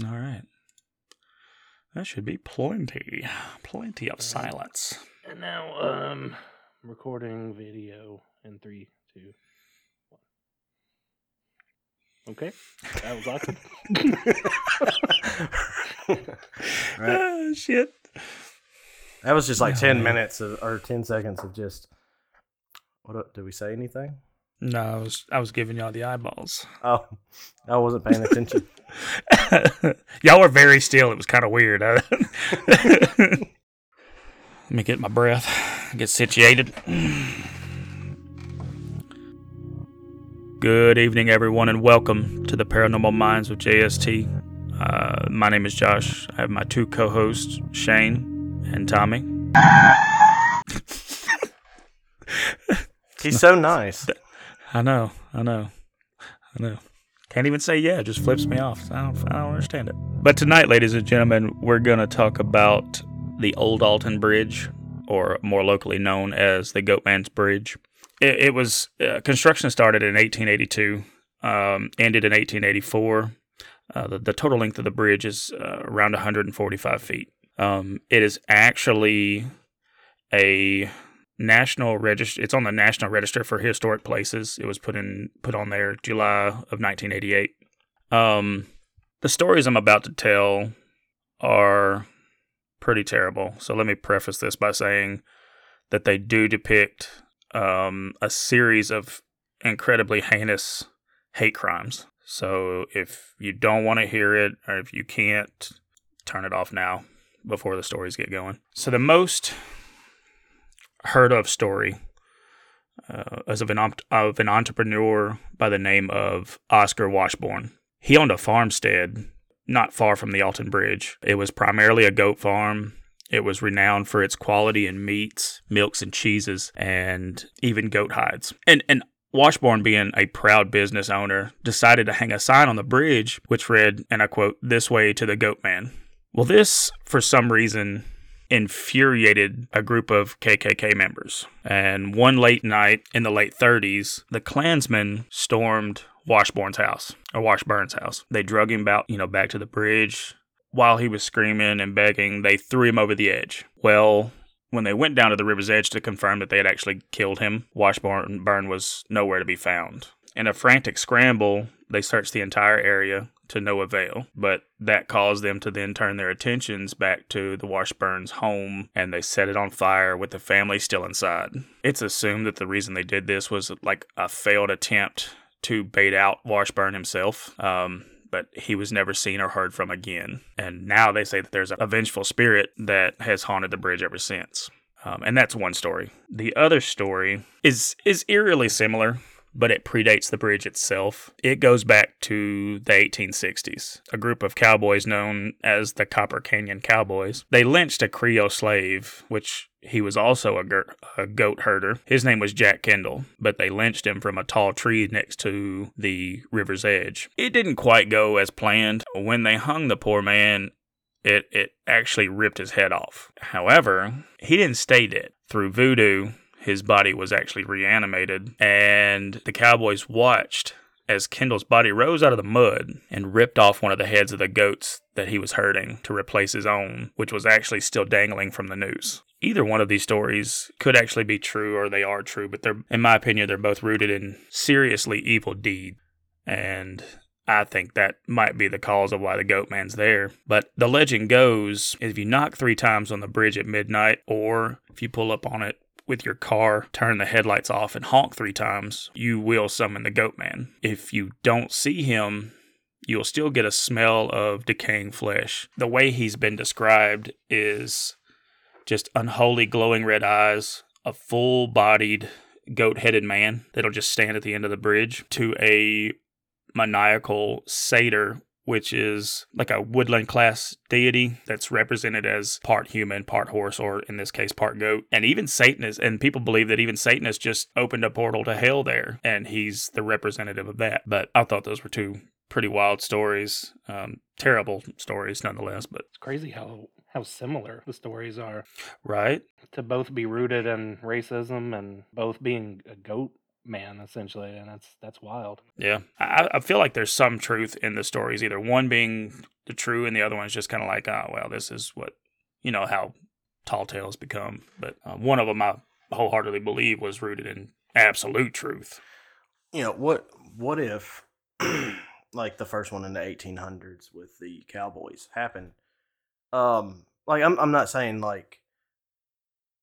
All right. That should be plenty. Plenty of silence. And now, um, recording video in three, two, one. Okay, that was awesome. Right. Ah, shit. That was just like ten Yeah. minutes of, or ten seconds of just. What do we say anything? No, I was I was giving y'all the eyeballs. Oh, I wasn't paying attention. y'all were very still. It was kind of weird. Let me get my breath. Get situated. Good evening, everyone, and welcome to the Paranormal Minds with JST. Uh, my name is Josh. I have my two co-hosts, Shane and Tommy. He's so nice. I know, I know, I know. Can't even say yeah, it just flips me off. I don't, I don't understand it. But tonight, ladies and gentlemen, we're going to talk about the Old Alton Bridge, or more locally known as the Goatman's Bridge. It, it was uh, construction started in 1882, um, ended in 1884. Uh, the, the total length of the bridge is uh, around 145 feet. Um, it is actually a national register. It's on the National Register for Historic Places. It was put in put on there July of 1988. Um, the stories I'm about to tell are pretty terrible. So let me preface this by saying that they do depict um, a series of incredibly heinous hate crimes. So if you don't want to hear it, or if you can't, turn it off now before the stories get going. So the most heard of story uh, as of an of an entrepreneur by the name of Oscar Washburn. He owned a farmstead not far from the Alton Bridge. It was primarily a goat farm. It was renowned for its quality in meats, milks, and cheeses, and even goat hides. And and Washburn, being a proud business owner, decided to hang a sign on the bridge which read, and I quote, "This way to the Goat Man." Well, this, for some reason, infuriated a group of KKK members. And one late night in the late 30s, the Klansmen stormed Washburn's house, or Washburn's house. They drug him out, you know, back to the bridge. While he was screaming and begging, they threw him over the edge. Well, when they went down to the river's edge to confirm that they had actually killed him, Washburn Burn was nowhere to be found. In a frantic scramble, they searched the entire area to no avail, but that caused them to then turn their attentions back to the Washburns' home and they set it on fire with the family still inside. It's assumed that the reason they did this was like a failed attempt to bait out Washburn himself. Um, but he was never seen or heard from again. And now they say that there's a vengeful spirit that has haunted the bridge ever since. Um, and that's one story. The other story is is eerily similar, but it predates the bridge itself. It goes back to the 1860s. A group of cowboys known as the Copper Canyon Cowboys. They lynched a Creole slave, which he was also a, ger- a goat herder. His name was Jack Kendall, but they lynched him from a tall tree next to the river's edge. It didn't quite go as planned. When they hung the poor man, it, it actually ripped his head off. However, he didn't stay dead. Through voodoo, his body was actually reanimated, and the cowboys watched as Kendall's body rose out of the mud and ripped off one of the heads of the goats that he was herding to replace his own, which was actually still dangling from the noose. Either one of these stories could actually be true or they are true, but they're, in my opinion, they're both rooted in seriously evil deed. And I think that might be the cause of why the goat man's there. But the legend goes if you knock three times on the bridge at midnight, or if you pull up on it with your car, turn the headlights off, and honk three times, you will summon the goat man. If you don't see him, you'll still get a smell of decaying flesh. The way he's been described is just unholy glowing red eyes, a full bodied goat headed man that'll just stand at the end of the bridge, to a maniacal satyr which is like a woodland class deity that's represented as part human, part horse, or in this case, part goat. And even Satan is, and people believe that even Satan has just opened a portal to hell there, and he's the representative of that. But I thought those were two pretty wild stories, um, terrible stories nonetheless. But It's crazy how how similar the stories are right, to both be rooted in racism and both being a goat man, essentially, and that's that's wild. Yeah, I, I feel like there's some truth in the stories. Either one being the true, and the other one's just kind of like, oh well, this is what you know how tall tales become. But uh, one of them I wholeheartedly believe was rooted in absolute truth. You know what? What if, like the first one in the 1800s with the cowboys happened? Um, like I'm I'm not saying like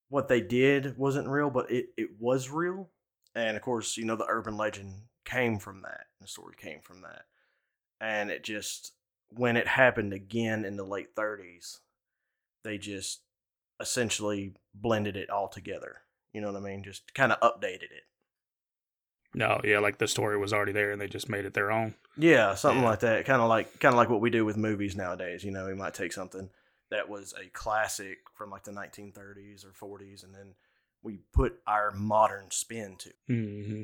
what they did wasn't real, but it it was real, and of course you know the urban legend came from that. The story came from that, and it just when it happened again in the late 30s, they just essentially blended it all together. You know what I mean? Just kind of updated it. No, yeah, like the story was already there, and they just made it their own. Yeah, something Yeah. like that. Kind of like kind of like what we do with movies nowadays. You know, we might take something that was a classic from like the 1930s or 40s, and then we put our modern spin to. hmm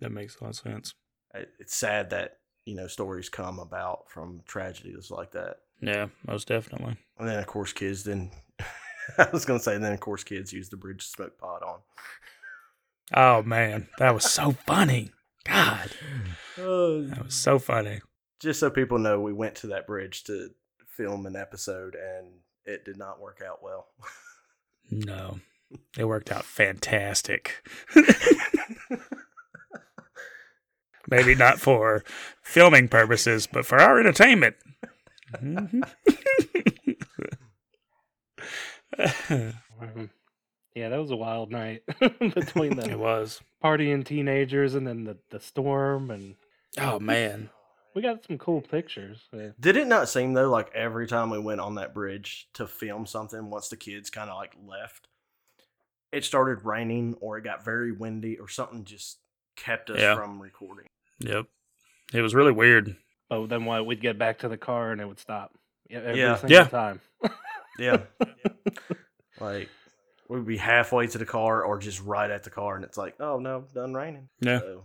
That makes a lot of sense. it. It's sad that you know stories come about from tragedies like that, Yeah, most definitely. and then of course kids then. I was gonna say, and then of course kids use the bridge smoke pot on. Oh man, that was so funny. God, Uh, that was so funny. just so people know, we went to that bridge to film an episode, and it did not work out well. No, it worked out fantastic. Maybe not for filming purposes, but for our entertainment. Mhm. Um, yeah, that was a wild night between them. it was. partying teenagers and then the, the storm, and Oh man. we got some cool pictures. Uh, Did it not seem though like every time we went on that bridge to film something, once the kids kind of like left, it started raining or it got very windy or something just kept us Yeah. from recording. Yep. It was really weird. oh, then what? We'd get back to the car and it would stop. Yeah, every Yeah. single Yeah. time. Yeah, like we'd be halfway to the car or just right at the car, and it's like, oh no, done raining. Yeah. So,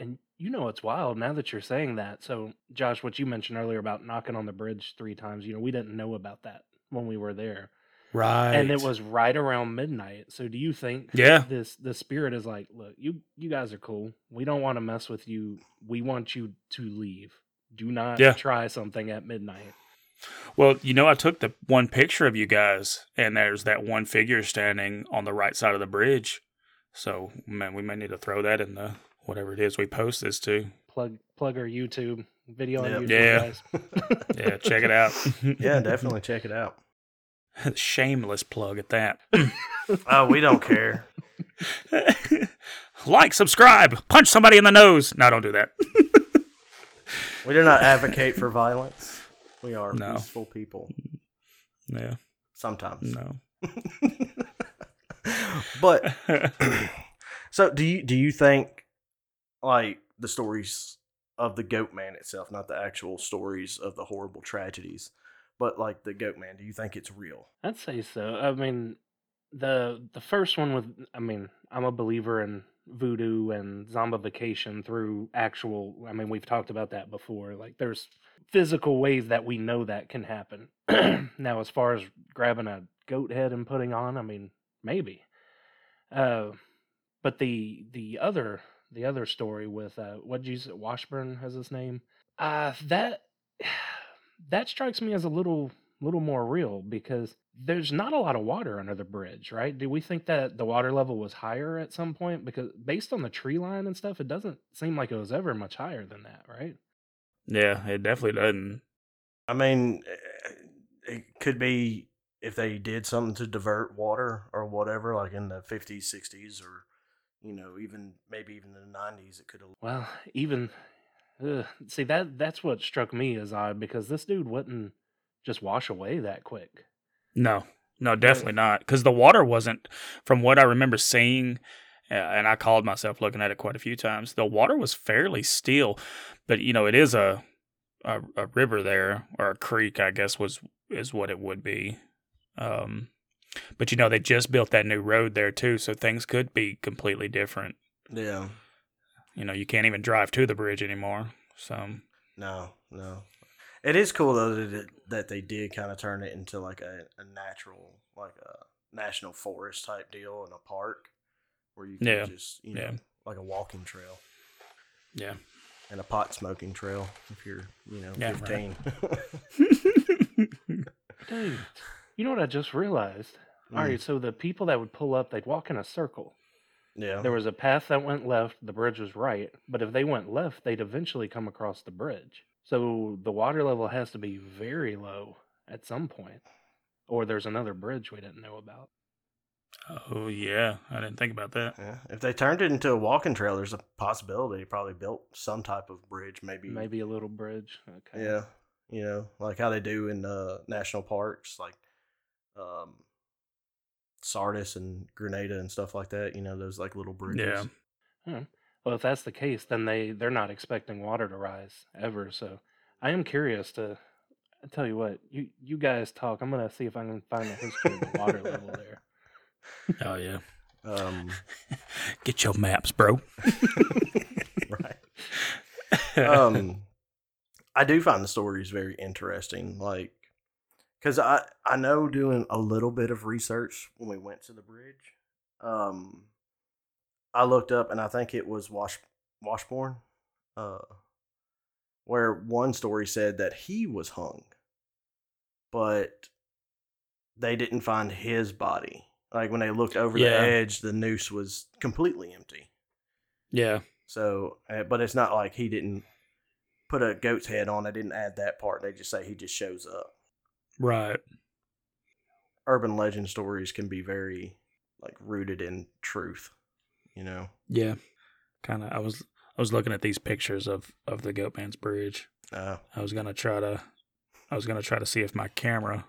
And you know it's wild now that you're saying that. So, Josh, what you mentioned earlier about knocking on the bridge three times, you know, we didn't know about that when we were there. Right. And it was right around midnight. So, do you think Yeah. this the spirit is like, look, you you guys are cool. We don't want to mess with you. We want you to leave. Do not Yeah. try something at midnight. Well, you know, I took the one picture of you guys, and there's that one figure standing on the right side of the bridge. So, man, we may need to throw that in the whatever it is we post this to. Plug plug our YouTube video on YouTube, Yeah. guys. Yeah, check it out. yeah, definitely check it out. Shameless plug at that. Oh, we don't care. like, subscribe, punch somebody in the nose. No, don't do that. We do not advocate for violence. We are No. peaceful people. Yeah, Sometimes. no. but so do you do you think like the stories of the goat man itself, not the actual stories of the horrible tragedies, but like the goat man, do you think it's real? I'd say so. I mean, the the first one with I mean, I'm a believer in voodoo and zombification through actual I mean, we've talked about that before. Like there's physical ways that we know that can happen. now as far as grabbing a goat head and putting on, I mean, maybe. Uh but the the other the other story with uh what you say Washburn has his name? Uh that that strikes me as a little little more real because there's not a lot of water under the bridge, right? Do we think that the water level was higher at some point? Because based on the tree line and stuff, it doesn't seem like it was ever much higher than that, right? Yeah, it definitely doesn't. I mean, eh, it could be if they did something to divert water or whatever, like in the 50s, 60s, or, you know, even maybe even in the 90s, it could have. Well, even ugh, see that that's what struck me as odd because this dude wouldn't just wash away that quick. No, no, definitely not. Because the water wasn't, from what I remember seeing, uh, and I called myself looking at it quite a few times. The water was fairly still, but you know, it is a a, a river there or a creek, I guess was is what it would be. Um, but you know, they just built that new road there too, so things could be completely different. Yeah. You know, you can't even drive to the bridge anymore. So No, no. It is cool though that it, that they did kind of turn it into like a, a natural, like a national forest type deal in a park where you can Yeah, just you know yeah. like a walking trail Yeah. and a pot smoking trail if you're, you know, Yeah, right. 15. Dude, you know what I just realized? All Mm. right, so the people that would pull up, they'd walk in a circle. Yeah. There was a path that went left, the bridge was right, but if they went left, they'd eventually come across the bridge. So the water level has to be very low at some point, or there's another bridge we didn't know about. Oh yeah, I didn't think about that. Yeah. If they turned it into a walking trail, there's a possibility they probably built some type of bridge, maybe. Maybe a little bridge. Okay. Yeah. You know, like how they do in uh, national parks, like um, Sardis and Grenada and stuff like that. You know, those like little bridges. Yeah. Well, if that's the case, then they they're not expecting water to rise ever. So I am curious to. I tell you what, you you guys talk. I'm gonna see if I can find the history of the water level there. Oh yeah. Um, Get your maps, bro. right. um i do find the stories very interesting like because i i know doing a little bit of research when we went to the bridge um i looked up and i think it was wash washburn uh where one story said that he was hung but they didn't find his body like when they looked over Yeah. the edge the noose was completely empty yeah. so, uh, but it's not like he didn't put a goat's head on. I didn't add that part. They just say he just shows up. Right. Urban legend stories can be very like rooted in truth, you know. Yeah. Kind of. I was I was looking at these pictures of of the Goatman's Bridge. Uh, I was gonna try to I was gonna try to see if my camera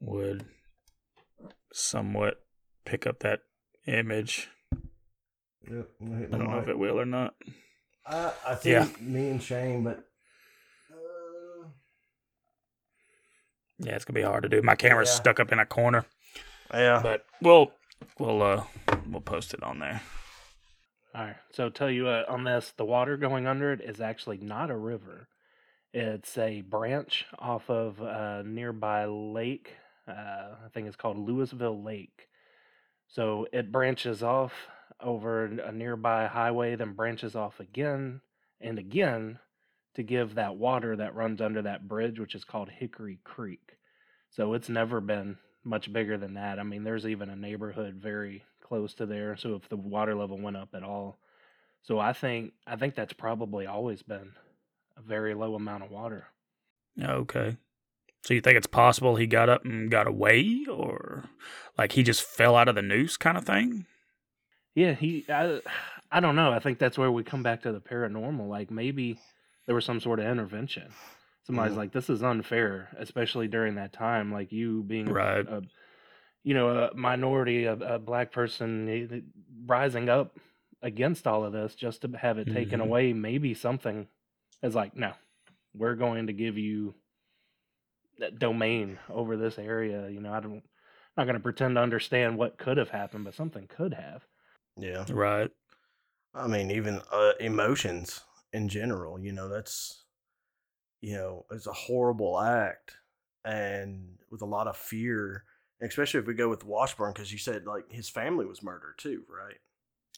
would somewhat pick up that image. Yep, I don't know if it will or not. I, I think Yeah. me and Shane, but Yeah, it's gonna be hard to do. My camera's Yeah. stuck up in a corner, yeah, but we'll we'll uh we'll post it on there. All right. So tell you uh, on this, the water going under it is actually not a river. It's a branch off of a nearby lake. Uh, I think it's called Lewisville Lake. So it branches off over a nearby highway, then branches off again and again to give that water that runs under that bridge, which is called Hickory Creek. So it's never been much bigger than that. I mean, there's even a neighborhood very close to there. So if the water level went up at all, so I think I think that's probably always been a very low amount of water. Okay. So you think it's possible he got up and got away, or like he just fell out of the noose, kind of thing? Yeah, he. I, I don't know. I think that's where we come back to the paranormal. Like maybe there was some sort of intervention. Somebody's Mhm. like, "This is unfair," especially during that time. Like you being Right. a, you know, a minority, a, a black person eh, rising up against all of this just to have it taken Mhm. away. Maybe something is like, no, we're going to give you that domain over this area. You know, I don't. I'm not going to pretend to understand what could have happened, but something could have. yeah. Right. I mean, even uh, emotions in general, you know, that's, you know, it's a horrible act and with a lot of fear, especially if we go with Washburn, because you said like his family was murdered too, right?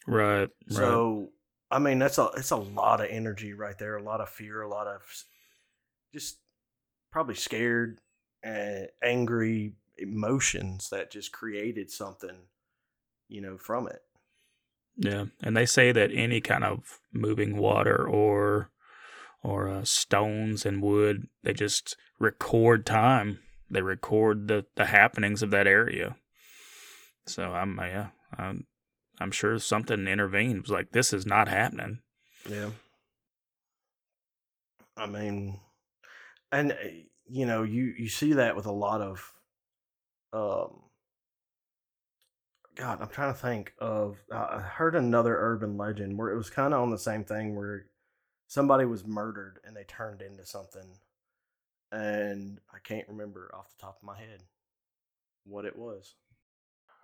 Right. right. So, I mean, that's a, it's a lot of energy right there, a lot of fear, a lot of just probably scared and angry emotions that just created something, you know, from it. Yeah, and they say that any kind of moving water or or uh, stones and wood, they just record time. They record the the happenings of that area. So I'm yeah, I'm I'm sure something intervened. It was like this is not happening. Yeah. I mean, and uh, you know, you you see that with a lot of, um, God, I'm trying to think of. Uh, I heard another urban legend where it was kind of on the same thing where somebody was murdered and they turned into something, and I can't remember off the top of my head what it was.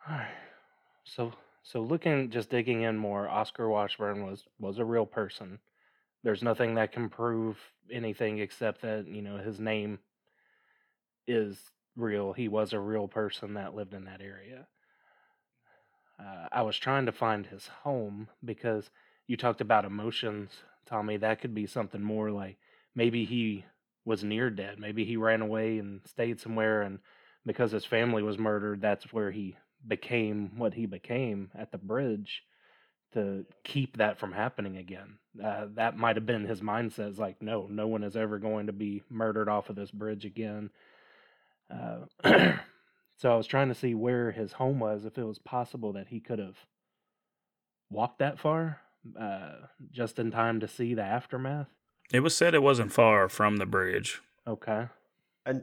Alright. So so looking just digging in more, Oscar Washburn was was a real person. There's nothing that can prove anything except that, you know, his name is real. He was a real person that lived in that area. Uh, I was trying to find his home because you talked about emotions, Tommy. That could be something more like maybe he was near dead. Maybe he ran away and stayed somewhere, and because his family was murdered, that's where he became what he became at the bridge to keep that from happening again. Uh, that might have been his mindset. It's like, no, no one is ever going to be murdered off of this bridge again. Uh, so I was trying to see where his home was, if it was possible that he could have walked that far uh, just in time to see the aftermath. It was said it wasn't far from the bridge. Okay. And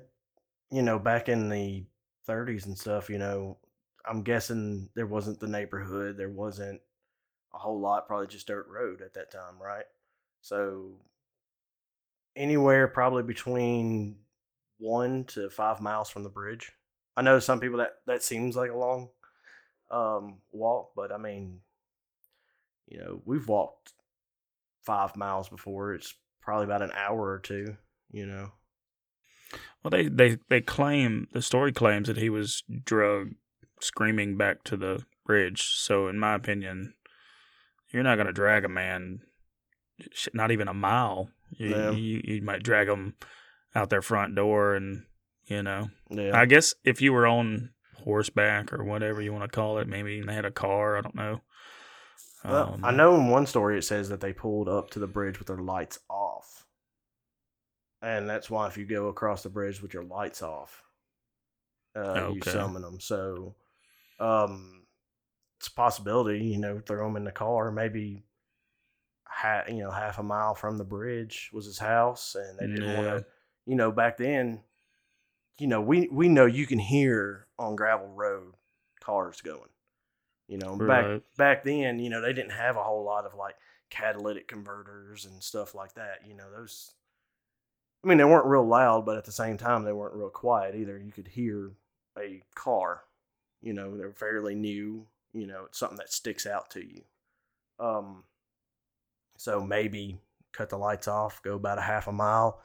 you know, back in the 30s and stuff, you know, I'm guessing there wasn't the neighborhood, there wasn't a whole lot, probably just dirt road at that time, right? So anywhere probably between one to five miles from the bridge. I know some people that that seems like a long um, walk, but I mean, you know, we've walked five miles before. It's probably about an hour or two. You know. Well, they they they claim the story claims that he was drugged, screaming back to the bridge. So, in my opinion, you're not going to drag a man, not even a mile. You, Yeah. you you might drag him out their front door, and you know. Yeah. I guess if you were on horseback or whatever you want to call it, maybe they had a car. I don't know. Well, I Um, know in one story it says that they pulled up to the bridge with their lights off. And that's why if you go across the bridge with your lights off, uh, you summon them. So um, it's a possibility, you know, throw them in the car. Maybe, ha- you know, half a mile from the bridge was his house. And they didn't want to, you know, back then, you know, we, we know you can hear on gravel road cars going. You know, back back then, you know, they didn't have a whole lot of like catalytic converters and stuff like that. You know, those. I mean, they weren't real loud, but at the same time, they weren't real quiet either. You could hear a car. You know, they're fairly new. You know, it's something that sticks out to you. Um. So maybe cut the lights off, go about a half a mile,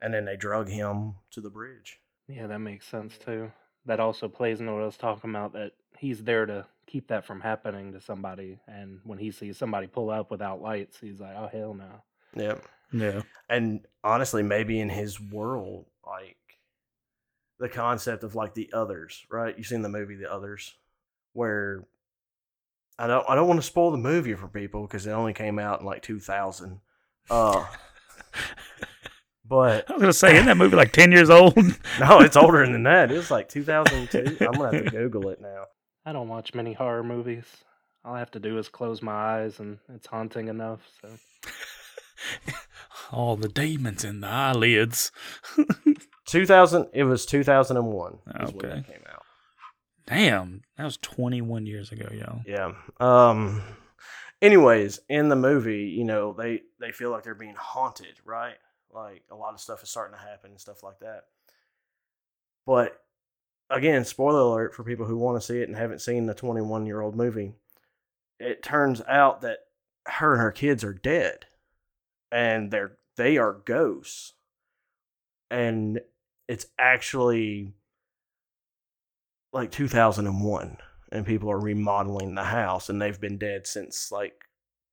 and then they drug him to the bridge. Yeah, that makes sense too. That also plays into what I was talking about that he's there to keep that from happening to somebody. And when he sees somebody pull up without lights, he's like, oh, hell no. Yep. yeah. and honestly maybe in his world like the concept of like the others right you've seen the movie the others where i don't i don't want to spoil the movie for people because it only came out in like 2000 uh but I was gonna say, isn't that movie like ten years old? no it's older than that it's like 2002 i'm gonna have to google it now I don't watch many horror movies. All I have to do is close my eyes and it's haunting enough. So All the demons in the eyelids. 2000 it was 2001 is when Okay. that came out Damn, that was twenty one years ago, y'all. Yeah. Um anyways, in the movie, you know, they they feel like they're being haunted, right? Like a lot of stuff is starting to happen and stuff like that. But again, spoiler alert for people who want to see it and haven't seen the 21-year-old movie. It turns out that her and her kids are dead. And they're they are ghosts. And it's actually like 2001 and people are remodeling the house and they've been dead since like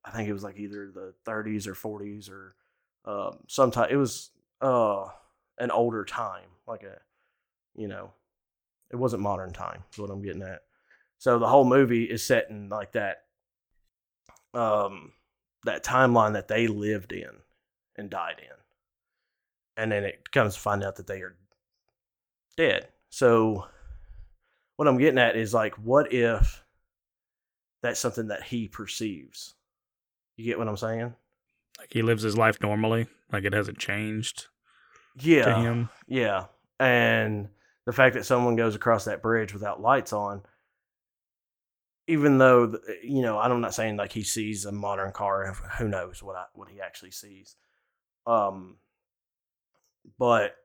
i think it was like either the 30s or 40s or um sometime it was uh an older time like a you know it wasn't modern time is what i'm getting at so the whole movie is set in like that um that timeline that they lived in and died in and then it comes to find out that they are dead so what I'm getting at is like, what if that's something that he perceives? You get what I'm saying? Like he lives his life normally, like it hasn't changed to Yeah. him. Yeah. And the fact that someone goes across that bridge without lights on, even though, you know, I'm not saying like he sees a modern car, who knows what I, what he actually sees. Um, but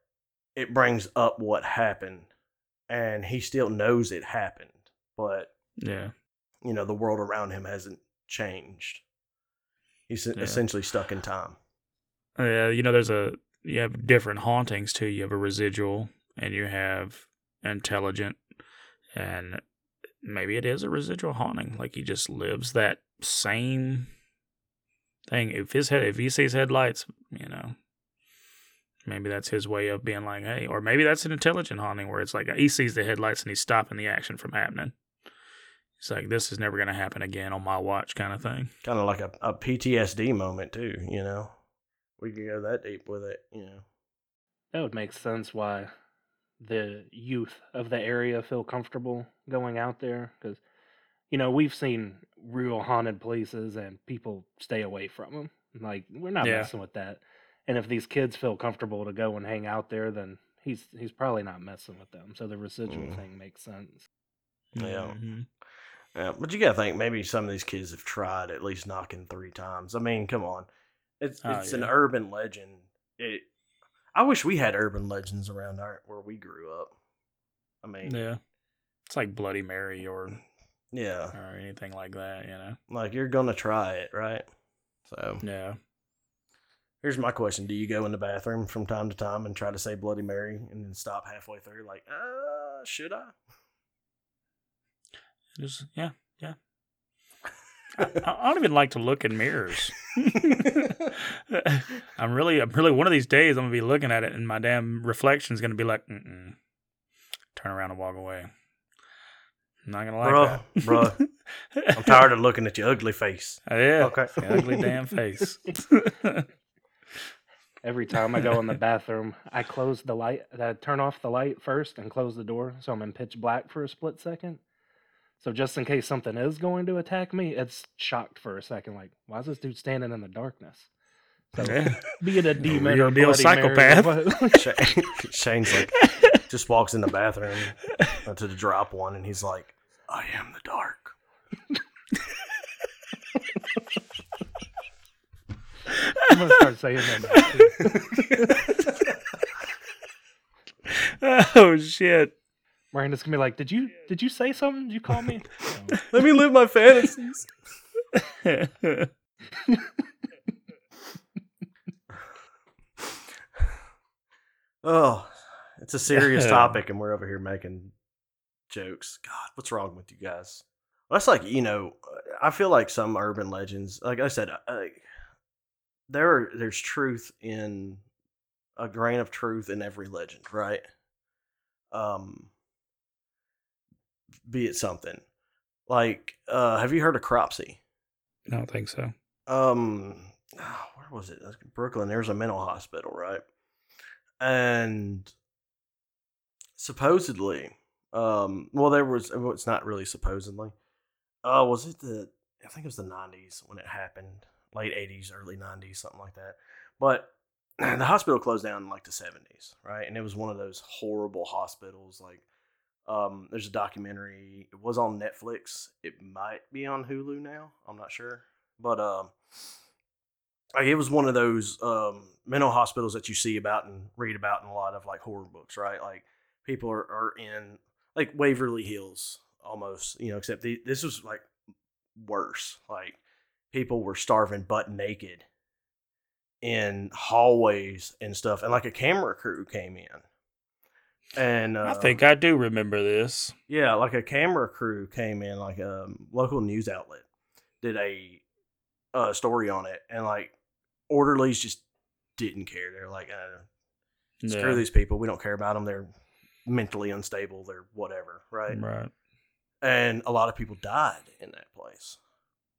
it brings up what happened and he still knows it happened, but Yeah. you know the world around him hasn't changed. He's Yeah. essentially stuck in time. Uh, you know, there's a you have different hauntings too. You have a residual, and you have intelligent, and maybe it is a residual haunting. Like he just lives that same thing. If his head, if he sees headlights, you know, maybe that's his way of being like, hey, or maybe that's an intelligent haunting where it's like he sees the headlights and he's stopping the action from happening. It's like this is never going to happen again on my watch, kind of thing. Kind of like a, a PTSD moment too, you know. We could go that deep with it, you know. That would make sense why the youth of the area feel comfortable going out there because you know we've seen real haunted places and people stay away from them like we're not Yeah. messing with that and if these kids feel comfortable to go and hang out there then he's he's probably not messing with them so the residual Mm. thing makes sense Yeah. Mhm. Yeah, but you gotta think maybe some of these kids have tried at least knocking three times. I mean, come on, it's Oh, it's an urban legend. It, I wish we had urban legends around our where we grew up. I mean, Yeah. It's like Bloody Mary or yeah, or anything like that, you know. like you're gonna try it, right? So Yeah. here's my question: Do you go in the bathroom from time to time and try to say Bloody Mary and then stop halfway through, like, uh, should I? Just yeah, yeah. I, I don't even like to look in mirrors. I'm really, I'm really. One of these days, I'm gonna be looking at it, and my damn reflection's gonna be like, Mm-mm. turn around and walk away. I'm not gonna like Bruh, that, bruh. I'm tired of looking at your ugly face. Uh, yeah, Okay. your ugly damn face. every time i go in the bathroom i close the light i turn off the light first and close the door so i'm in pitch black for a split second so just in case something is going to attack me it's shocked for a second like why is this dude standing in the darkness so Yeah. be it a demon real or deal Bloody Mary psychopath. Shane's like, just walks in the bathroom uh, to drop one, and he's like, "I am the dark." i'm gonna start saying that oh shit! Miranda's gonna be like did you did you say something did you call me No. Let me live my fantasies. Oh, it's a serious topic, and we're over here making jokes. God, what's wrong with you guys? That's like you know, I feel like some urban legends. Like I said, uh, there are, there's truth in a grain of truth in every legend, right? Um, be it something. Like, uh, have you heard of Cropsey? I don't think so. um ah, where was it? Brooklyn. There's a mental hospital right? And supposedly um well there was well, it's not really supposedly. Uh was it the i think it was the 90s when it happened. Late 80s early 90s something like that. But the hospital closed down in like the 70s right? And it was one of those horrible hospitals like um there's a documentary it was on netflix it might be on hulu now i'm not sure but um like it was one of those um mental hospitals that you see about and read about in a lot of like horror books right? Like people are, are in like waverly hills almost you know except the, this was like worse like people were starving butt naked in hallways and stuff and like a camera crew came in and uh, I think I do remember this. yeah, like a camera crew came in, like a local news outlet did a uh, story on it, and like orderlies just didn't care. They're like, uh, screw Yeah. these people. We don't care about them. They're mentally unstable. They're whatever, right? Right. And a lot of people died in that place.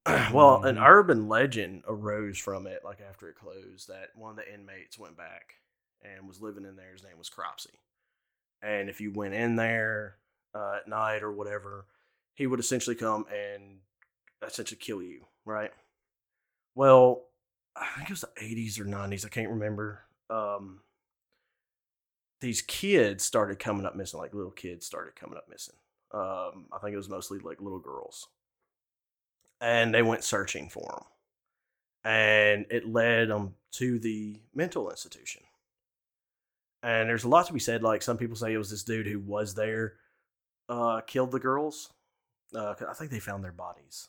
well, an Mhm. urban legend arose from it, like after it closed, that one of the inmates went back and was living in there. His name was Cropsey. And if you went in there uh, at night or whatever, he would essentially come and essentially kill you, right? Well, I think it was the 80s or 90s. I can't remember. Um, these kids started coming up missing, like little kids started coming up missing. Um, I think it was mostly like little girls. And they went searching for them. And it led them to the mental institution. And there's a lot to be said. Like some people say it was this dude who was there, uh, killed the girls. Uh, I think they found their bodies.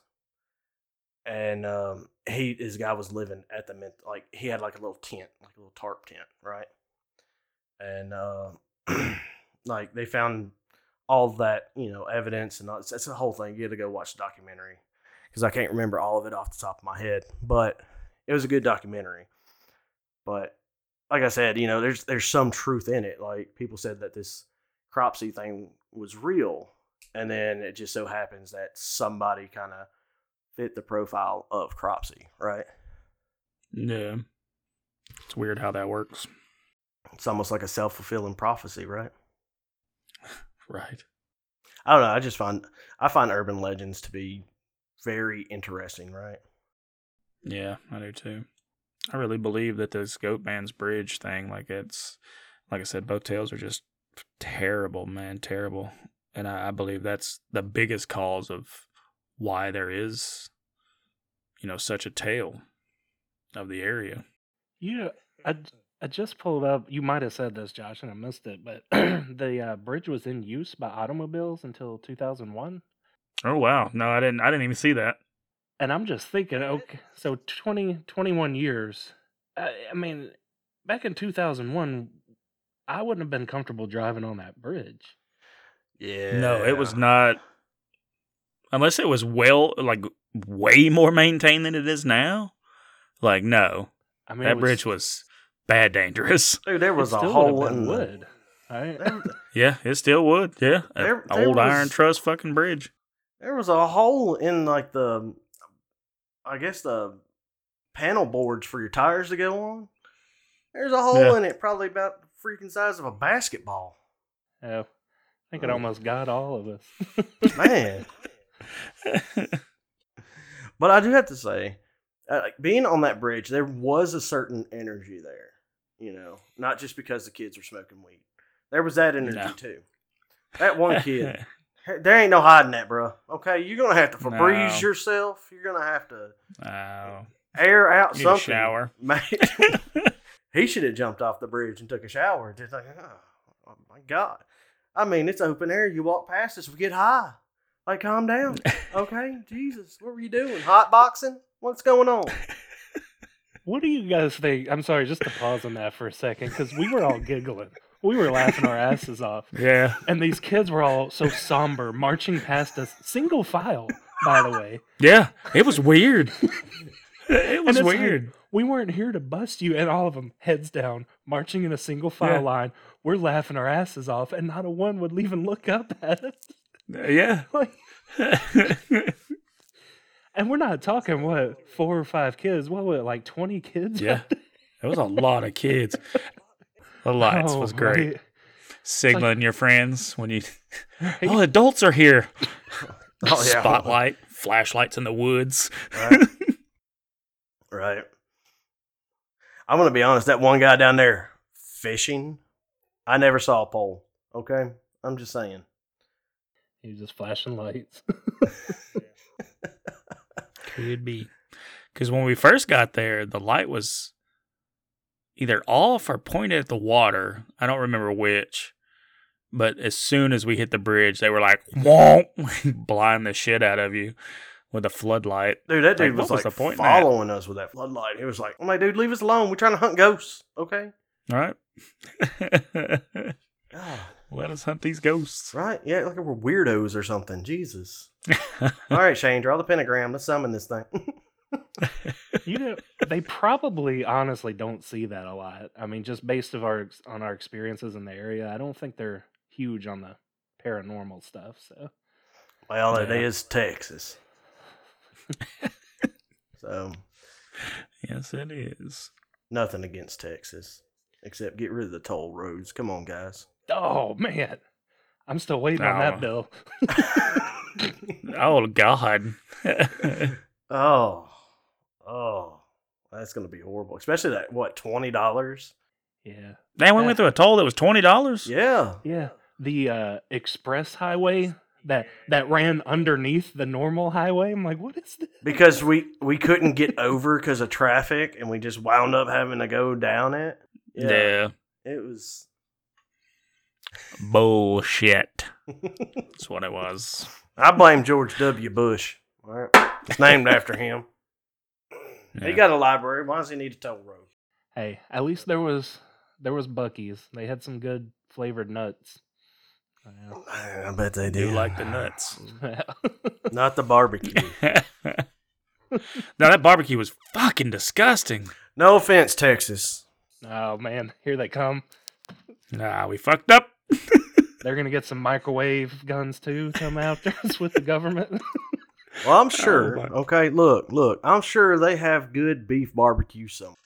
And um, he, his guy was living at the ment, like he had like a little tent, like a little tarp tent, right? And uh, like they found all that you know evidence and all, it's, it's a whole thing. You got to go watch the documentary because I can't remember all of it off the top of my head, but it was a good documentary. But like I said, you know, there's there's some truth in it. Like people said that this cropsey thing was real, and then it just so happens that somebody kind of fit the profile of cropsey, right? Yeah. It's weird how that works. It's almost like a self fulfilling prophecy, right? Right. I don't know. I just find I find urban legends to be very interesting, right? Yeah, I do too. I really believe that this Goat Man's Bridge thing, like it's, like I said, both tales are just terrible, man, terrible. And I, I believe that's the biggest cause of why there is, you know, such a tale of the area. Yeah, I, I just pulled up. You might have said this, Josh, and I missed it, but the uh, bridge was in use by automobiles until 2001. Oh wow, no, I didn't. I didn't even see that. And I'm just thinking, okay, so 20, 21 years. I, I mean, back in 2001, I wouldn't have been comfortable driving on that bridge. Yeah. No, it was not. Unless it was well, like way more maintained than it is now. Like no, I mean, that was- bridge was bad dangerous. Dude, there was a still would hole in the wood. Right? Yeah, it still would. Yeah, There- there old Iron was- Truss fucking bridge. there was a hole in like the, I guess the panel boards for your tires to go on. There's a hole Yeah. in it, probably about the freaking size of a basketball. Yeah. I think it almost got all of us. Man. But I do have to say, uh, being on that bridge, there was a certain energy there. You know, not just because the kids were smoking weed. There was that energy No. too. That one kid, there ain't no hiding that, bro. Okay, you're gonna have to Febreze No. yourself. You're gonna have to oh, air out a something. shower. He should have jumped off the bridge and took a shower. Just like, oh, oh my god. I mean, it's open air. You walk past us, we get high. Like, calm down. Okay, Jesus, what were you doing? Hot boxing? What's going on? What do you guys think? I'm sorry, just to pause on that for a second, because we were all giggling. We were laughing our asses off. yeah, And these kids were all so somber, marching past us, single file, by the way. yeah. It was weird. it was it's like- weird. We weren't here to bust you, and all of them, heads down, marching in a single file Yeah. line. We're laughing our asses off, and not a one would even look up at us. Uh, yeah. Like, and we're not talking what four or five kids. What was it, like twenty kids? yeah. It was a lot of kids. The lights Oh, was great. right. Signaling your friends when you. Right. Oh, adults are here. Oh, yeah. Spotlight, flashlights in the woods. Right. right. I'm gonna be honest. That one guy down there fishing, I never saw a pole. Okay, I'm just saying. He was just flashing lights. Could be. Because when we first got there, the light was either off or pointed at the water. I don't remember which. But as soon as we hit the bridge, they were like, won't blind the shit out of you with a floodlight. Dude, that dude was was like the point following us with that floodlight. He was like, "I'm like, dude, leave us alone. We're trying to hunt ghosts." Okay. All right. Let us hunt these ghosts. Right? Yeah, like we're weirdos or something. Jesus. All right, Shane, draw the pentagram. Let's summon this thing. You know, they probably honestly don't see that a lot. I mean, just based of our on our experiences in the area, I don't think they're huge on the paranormal stuff. So well, it Yeah. is Texas. so yes, it is. nothing against Texas, except get rid of the toll roads. Come on, guys. Oh man, I'm still waiting on Oh. that bill. Oh, God. oh, oh, that's gonna be horrible. Especially that what twenty dollars? Yeah, Man, we went through a toll that was $20. Yeah. yeah. The uh, express highway that that ran underneath the normal highway. I'm like, what is this? because we we couldn't get over because of traffic and we just wound up having to go down it yeah. it was Bullshit. That's what it was. i blame george w bush all right it's named after him he got a library why does he need a toll road Hey, at least there was there was Buc-ee's. They had some good flavored nuts. I bet they Do do. like the nuts. Not the barbecue. now that barbecue was fucking disgusting. no offense, Texas. oh man, here they come. Nah, we fucked up. They're gonna get some microwave guns too. Come after us with the government. Well, I'm oh, sure. my- okay, look, look. I'm sure they have good beef barbecue somewhere,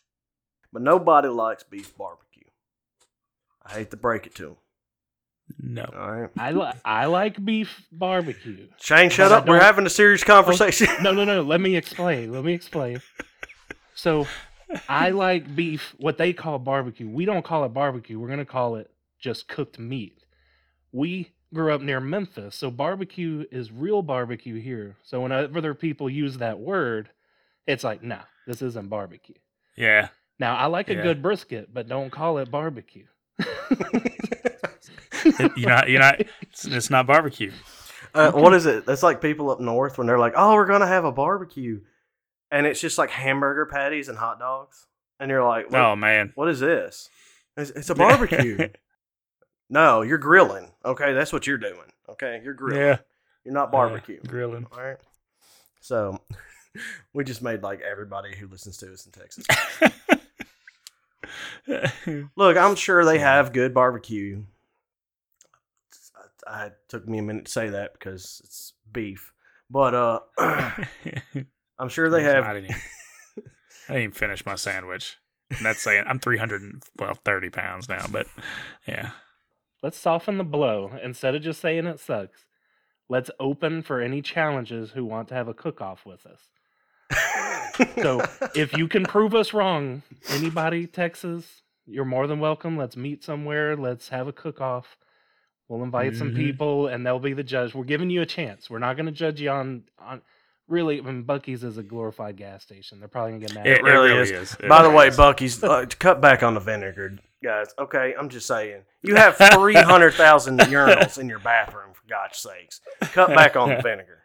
but nobody likes beef barbecue. I hate to break it to them. No. All right, I li- I like beef barbecue. Shane, shut up. We're having a serious oh, conversation. No, no, no. Let me explain. Let me explain. So, I like beef. What they call barbecue, we don't call it barbecue. We're gonna call it just cooked meat. We grew up near Memphis, so barbecue is real barbecue here. So whenever other people use that word, it's like, nah, this isn't barbecue. Yeah. Now I like a Yeah. good brisket, but don't call it barbecue. You're not. You're not. It's, it's not barbecue. Uh, what is it? That's like people up north when they're like, "Oh, we're gonna have a barbecue," and it's just like hamburger patties and hot dogs, and you're like, Oh man. what is this? It's, it's a barbecue." No, you're grilling. Okay, that's what you're doing. Okay, you're grilling. Yeah. You're not barbecue. Yeah, grilling. All right. So we just made like everybody who listens to us in Texas. Look, I'm sure they have good barbecue. I, I took me a minute to say that because it's beef, but uh, I'm sure they have. I didn't, even, I didn't even finish my sandwich. And that's saying I'm 300 well 30 pounds now, but yeah. Let's soften the blow. Instead of just saying it sucks, let's open for any challenges who want to have a cook off with us. So if you can prove us wrong, anybody, Texas, you're more than welcome. Let's meet somewhere. Let's have a cook off. We'll invite some Mhm. people and they'll be the judge. We're giving you a chance. We're not going to judge you on, on really, I mean, Buc-ee's is a glorified gas station. They're probably going to get mad. It, it really really, is. is. It By the way, is. Buc-ee's, uh, cut back on the vinegar, guys. Okay, I'm just saying. You have 300,000 urinals in your bathroom, for God's sakes. Cut back on the vinegar.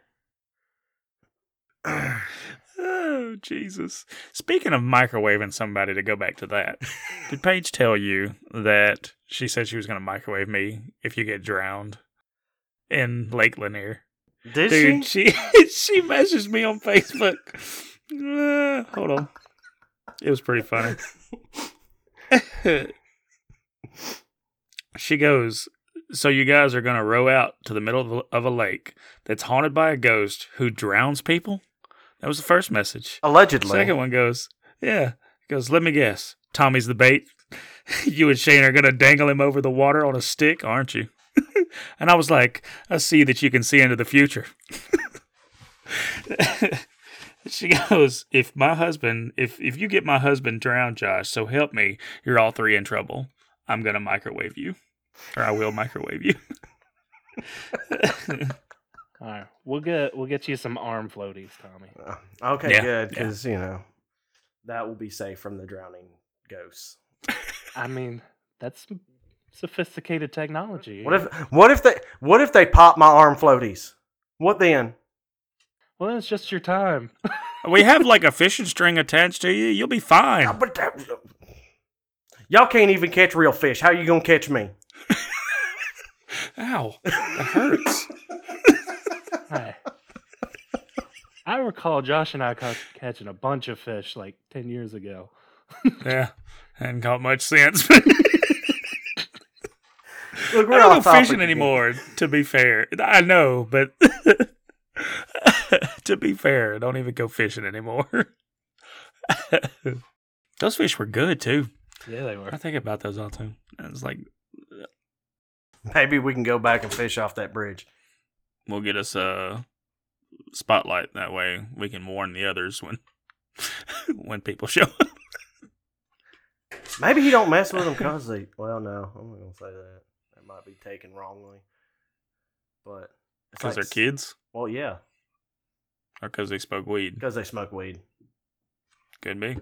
Oh, Jesus. Speaking of microwaving somebody, to go back to that, did Paige tell you that she said she was going to microwave me if you get drowned in Lake Lanier? Did Dude, she? she she messaged me on Facebook. Uh, hold on. It was pretty funny. She goes, So you guys are going to row out to the middle of a, of a lake that's haunted by a ghost who drowns people? That was the first message. Allegedly. Second one goes, Yeah. Goes, Let me guess. Tommy's the bait. you and Shane are going to dangle him over the water on a stick, aren't you? and I was like, I see that you can see into the future. she goes, If my husband, if, if you get my husband drowned, Josh, so help me, you're all three in trouble. I'm going to microwave you. Or I will microwave you. All right. We'll get, we'll get you some arm floaties, Tommy. Uh, okay, Yeah, good, yeah. because, you know, that will be safe from the drowning ghosts. I mean, that's sophisticated technology. What if what if they what if they pop my arm floaties? What then? Well, then it's just your time. we have like a fishing string attached to you. You'll be fine. But that- Y'all can't even catch real fish. How you gonna catch me? Ow. That hurts. Hi. I recall Josh and I caught, catching a bunch of fish like 10 years ago. Yeah, hadn't caught much since. Look, we're don't off go topic fishing again. anymore. To be fair, I know, but to be fair, I don't even go fishing anymore. those fish were good too. Yeah, they were. I think about those all the time. It's like Maybe we can go back and fish off that bridge. we'll get us a spotlight. That way, we can warn the others when when people show up. Maybe he don't mess with them because they. Well, no, I'm not gonna say that. That might be taken wrongly. But Because like- they're kids, Well, yeah, or because they smoke weed. because they smoke weed. Could be.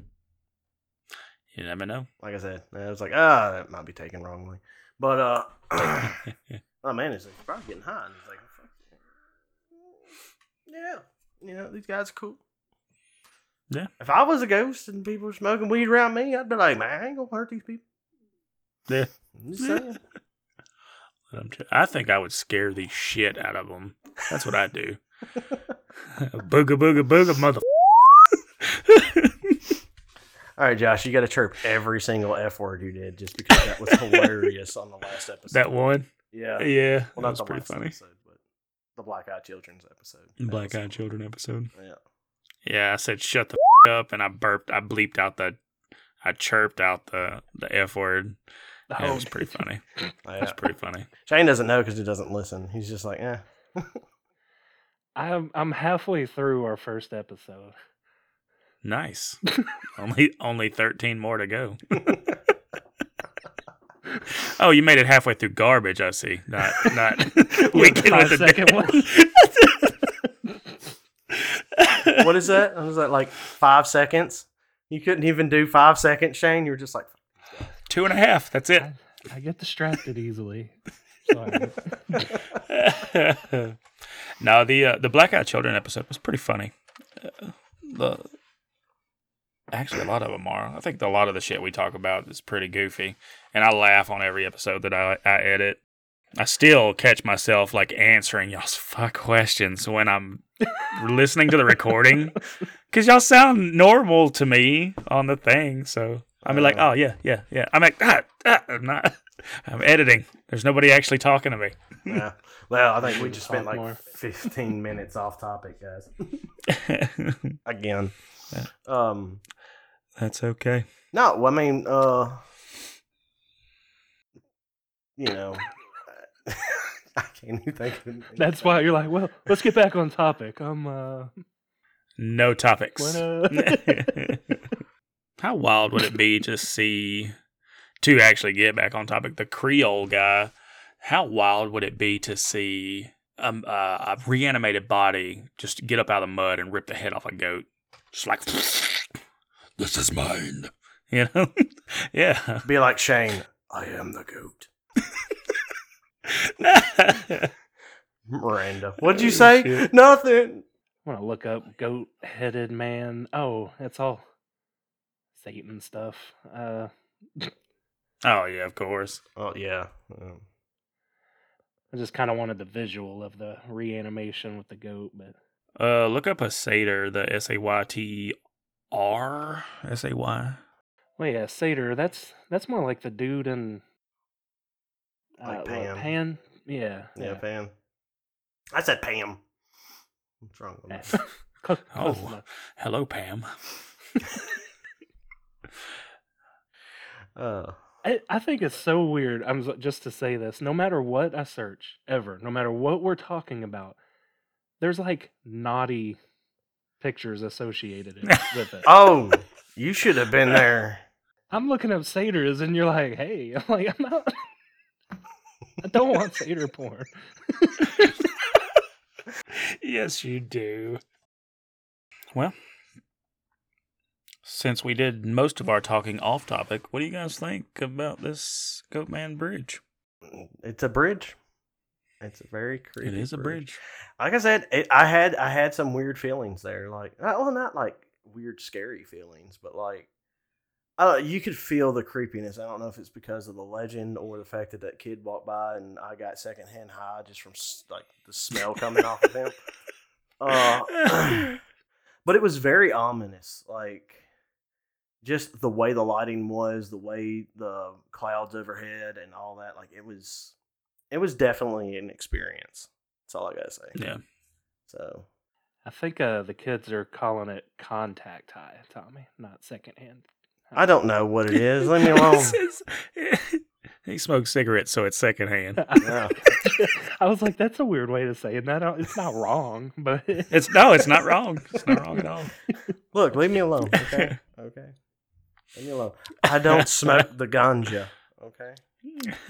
You never know. Like I said, I was like, ah, that might be taken wrongly. But uh, oh man, it's like, probably getting hot. And like, fuck yeah, you know, these guys are cool. Yeah. If I was a ghost and people were smoking weed around me, I'd be like, man, I ain't gonna hurt these people. Yeah. I'm just saying. Let 'em ch- I think I would scare the shit out of them. That's what I do. booga booga booga mother. All right, Josh, you got to chirp every single F word you did just because that was hilarious on the last episode. that one. Yeah. Yeah, Well, not was the pretty last funny. episode, but the Black Eyed Children's episode. That Black was- Eyed Children episode. Yeah. Yeah, I said shut the f- up, and I burped. I bleeped out the. I chirped out the the f word. Yeah, it was pretty funny. It Yeah. was pretty funny. Shane doesn't know because he doesn't listen. He's just like, eh. I'm I'm halfway through our first episode. Nice. only only thirteen more to go. oh, you made it halfway through garbage. I see. Not not. Wicked five with the second Dead. what is that? Was that like five seconds? You couldn't even do five seconds, Shane. You were just like, Two and a half. That's it. I, I get distracted easily. Sorry. no, the uh, the Black Eyed Children episode was pretty funny. Uh, the actually a lot of them are. I think a lot of the shit we talk about is pretty goofy, and I laugh on every episode that I I edit. I still catch myself like answering y'all's fuck questions when I'm listening to the recording because y'all sound normal to me on the thing. So I'm like, Uh. oh yeah, yeah, yeah. I'm like, ah, ah, I'm not. I'm editing. There's nobody actually talking to me. yeah. Well, I think we just spent like more. 15 minutes off topic, guys. Again. Yeah. Um, That's okay. no, I mean, uh, you know, I can't even think of anything. That's why you're like, well, let's get back on topic. I'm uh No topics. Bueno. How wild would it be to see, to actually get back on topic, the Creole guy? How wild would it be to see um, uh, a reanimated body just get up out of the mud and rip the head off a goat? Just like, this is mine. You know? yeah. Be like Shane. I am the goat. Miranda. What'd you Oh, say? shit. Nothing. I want to look up goat headed man. Oh, it's all Satan stuff. Uh oh, yeah, of course. Oh, yeah. Um, I just kind of wanted the visual of the reanimation with the goat, but Uh, look up a satyr, the S A Y T R S A Y. well, yeah, Seder. That's that's more like the dude in uh, Like what, Pan. Pan. Yeah, yeah, Pam. I said Pam. What's wrong with yeah. me? Close, close Oh. enough. Hello, Pam. Uh, I, I think it's so weird. I'm just to say this. No matter what I search, ever, no matter what we're talking about, there's like naughty pictures associated it- with it. oh, you should have been there. I'm looking up satyrs, and you're like, "Hey," I'm like, "I'm not. I don't want satyr porn." yes, you do. Well, since we did most of our talking off topic, what do you guys think about this Goatman Bridge? It's a bridge. It's a very creepy. it is a bridge. Like I said, it, I had I had some weird feelings there. Like, uh, well, not like weird, scary feelings, but like, uh, you could feel the creepiness. I don't know if it's because of the legend or the fact that that kid walked by and I got secondhand high just from like the smell coming off of him. Uh, but it was very ominous. Like, just the way the lighting was, the way the clouds overhead, and all that. Like, it was, it was definitely an experience. That's all I gotta say. yeah. So I think uh, the kids are calling it contact high, Tommy, not secondhand. I don't know what it is. Leave me alone. he smokes cigarettes, so it's secondhand. Yeah. I was like, "That's a weird way to say it." That it's not wrong, but It's no, it's not wrong. It's not wrong at all. Look, leave me alone. Okay. Okay. Leave me alone. I don't smoke the ganja. Okay.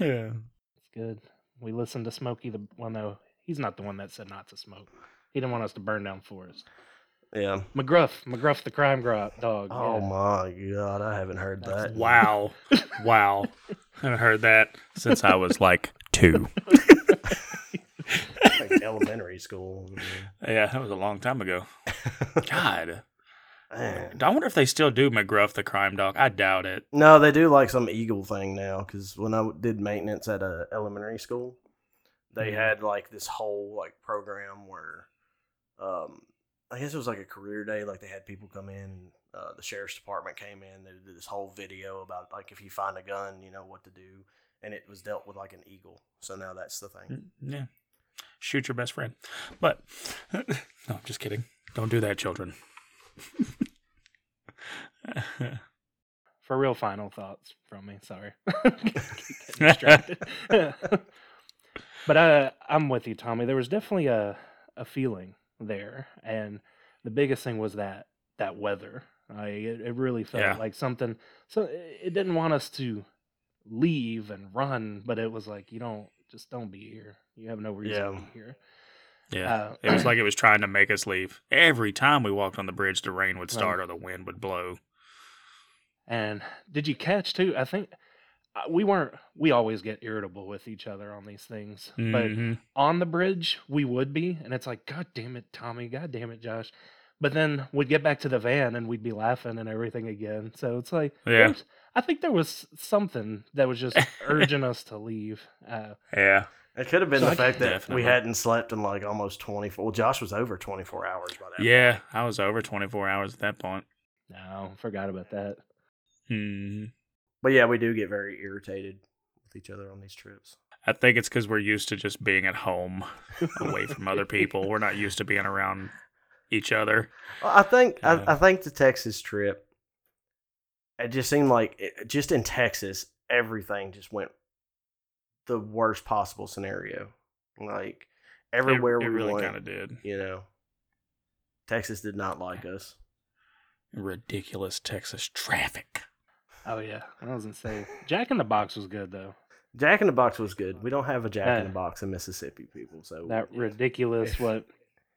Yeah. It's good. We listened to Smokey the well no, he's not the one that said not to smoke. He didn't want us to burn down forests. Yeah. McGruff, McGruff the crime gro- dog. Oh yeah. my god, I haven't heard That's that. Wow. Wow. I haven't heard that since I was like two. Like elementary school. Yeah, that was a long time ago. God. I wonder if they still do McGruff the crime dog. I doubt it. No, they do like some eagle thing now. Because when I did maintenance at a elementary school, they Mhm. had like this whole like program where, um, I guess it was like a career day. Like they had people come in. Uh, the sheriff's department came in. They did this whole video about like if you find a gun, you know what to do, and it was dealt with like an eagle. So now that's the thing. Mm, Yeah. Shoot your best friend. But no, I'm just kidding. Don't do that, children. For real, final thoughts from me. Sorry, distracted. but uh, I'm with you, Tommy. There was definitely a a feeling there, and the biggest thing was that that weather. I it, it really felt Yeah. like something. So it it didn't want us to leave and run, but it was like you don't just don't be here. You have no reason to be here. Yeah. Uh, It was like it was trying to make us leave. Every time we walked on the bridge, the rain would Right. start or the wind would blow. And did you catch too? I think uh, we weren't. We always get irritable with each other on these things, but Mhm. on the bridge we would be, and it's like, God damn it, Tommy! God damn it, Josh! But then we'd get back to the van and we'd be laughing and everything again. So it's like, Yeah. I think there was something that was just urging us to leave. Uh, Yeah. It could have been So the I- fact that Definitely. we hadn't slept in like almost twenty four. Well, Josh was over twenty four hours by that. Yeah. I was over 24 hours at that point. no, forgot about that. Hmm. But yeah, we do get very irritated with each other on these trips. I think it's because we're used to just being at home, away from other people. We're not used to being around each other. Well, I think Yeah. I, I think the Texas trip. It just seemed like it, just in Texas, everything just went the worst possible scenario. Like everywhere it, it we really went, kind of did. you know, Texas did not like us. Ridiculous Texas traffic. Oh yeah, I was gonna Jack in the Box was good though. Jack in the Box was good. We don't have a Jack in the Box in Mississippi, people. So That yeah. ridiculous what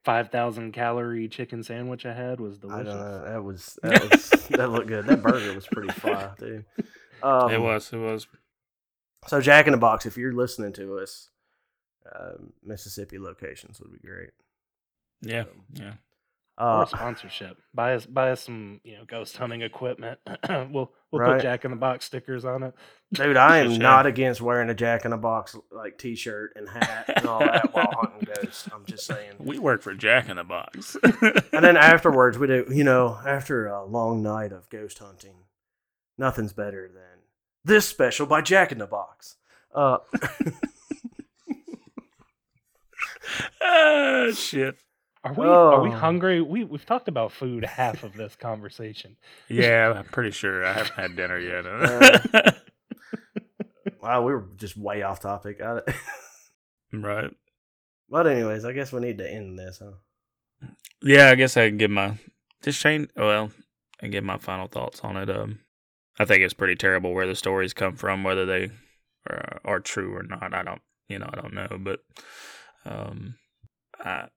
five thousand calorie chicken sandwich I had was I delicious. don't know. That was that was that looked good. That burger was pretty fly dude. Um, it was. It was. So Jack in the Box, if you're listening to us, um, Mississippi locations would be great. Yeah. So, Yeah. or Uh, a sponsorship. Buy us buy us some, you know, ghost hunting equipment. we'll we'll Right. put Jack in the Box stickers on it. dude, I am Good not against wearing a Jack in the Box like T-shirt and hat and all that while hunting ghosts. I'm just saying. We work for Jack in the Box. And then afterwards, we do. You know, after a long night of ghost hunting, nothing's better than this special by Jack in the Box. Uh, ah, shit. Are we are we Oh. hungry? We we've talked about food half of this conversation. Yeah, I'm pretty sure I haven't had dinner yet. wow, we were just way off topic. I, right. but anyways, I guess we need to end this, huh? Yeah, I guess I can give my just Shane. Well, I give my final thoughts on it. Um, I think it's pretty terrible where the stories come from, whether they are, are true or not. I don't, you know, I don't know, but um, I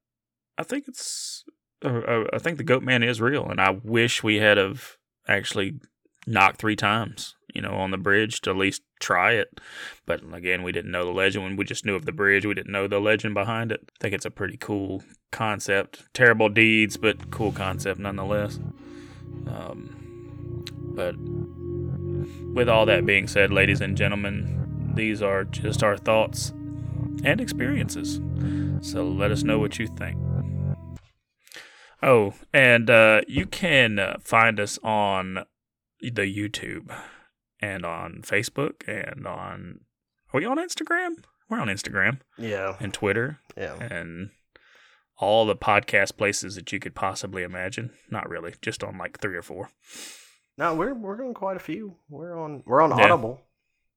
I think it's uh, uh, I think the Goat Man is real, and I wish we had have actually knocked three times, you know, on the bridge to at least try it. But again, we didn't know the legend. When we just knew of the bridge, we didn't know the legend behind it. I think it's a pretty cool concept. Terrible deeds, but cool concept nonetheless. Um, but with all that being said, ladies and gentlemen, these are just our thoughts and experiences. So let us know what you think. Oh, and uh, you can uh, find us on the YouTube and on Facebook and on. Are we on Instagram? We're on Instagram Yeah, and Twitter yeah. and all the podcast places that you could possibly imagine. Not really, just on like three or four. No, we're we're on quite a few. We're on we're on Yeah. Audible,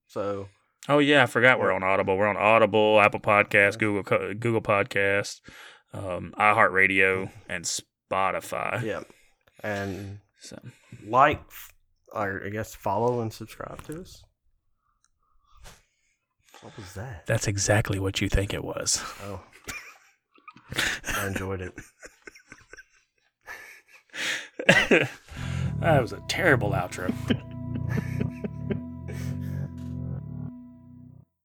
so Oh yeah, I forgot we're on Audible. We're on Audible, Apple Podcasts, Google Google Podcasts, um, iHeartRadio, and Spotify. yeah, and So like or I guess follow and subscribe to us. What was that? that's exactly what you think it was. Oh, I enjoyed it. that was a terrible outro.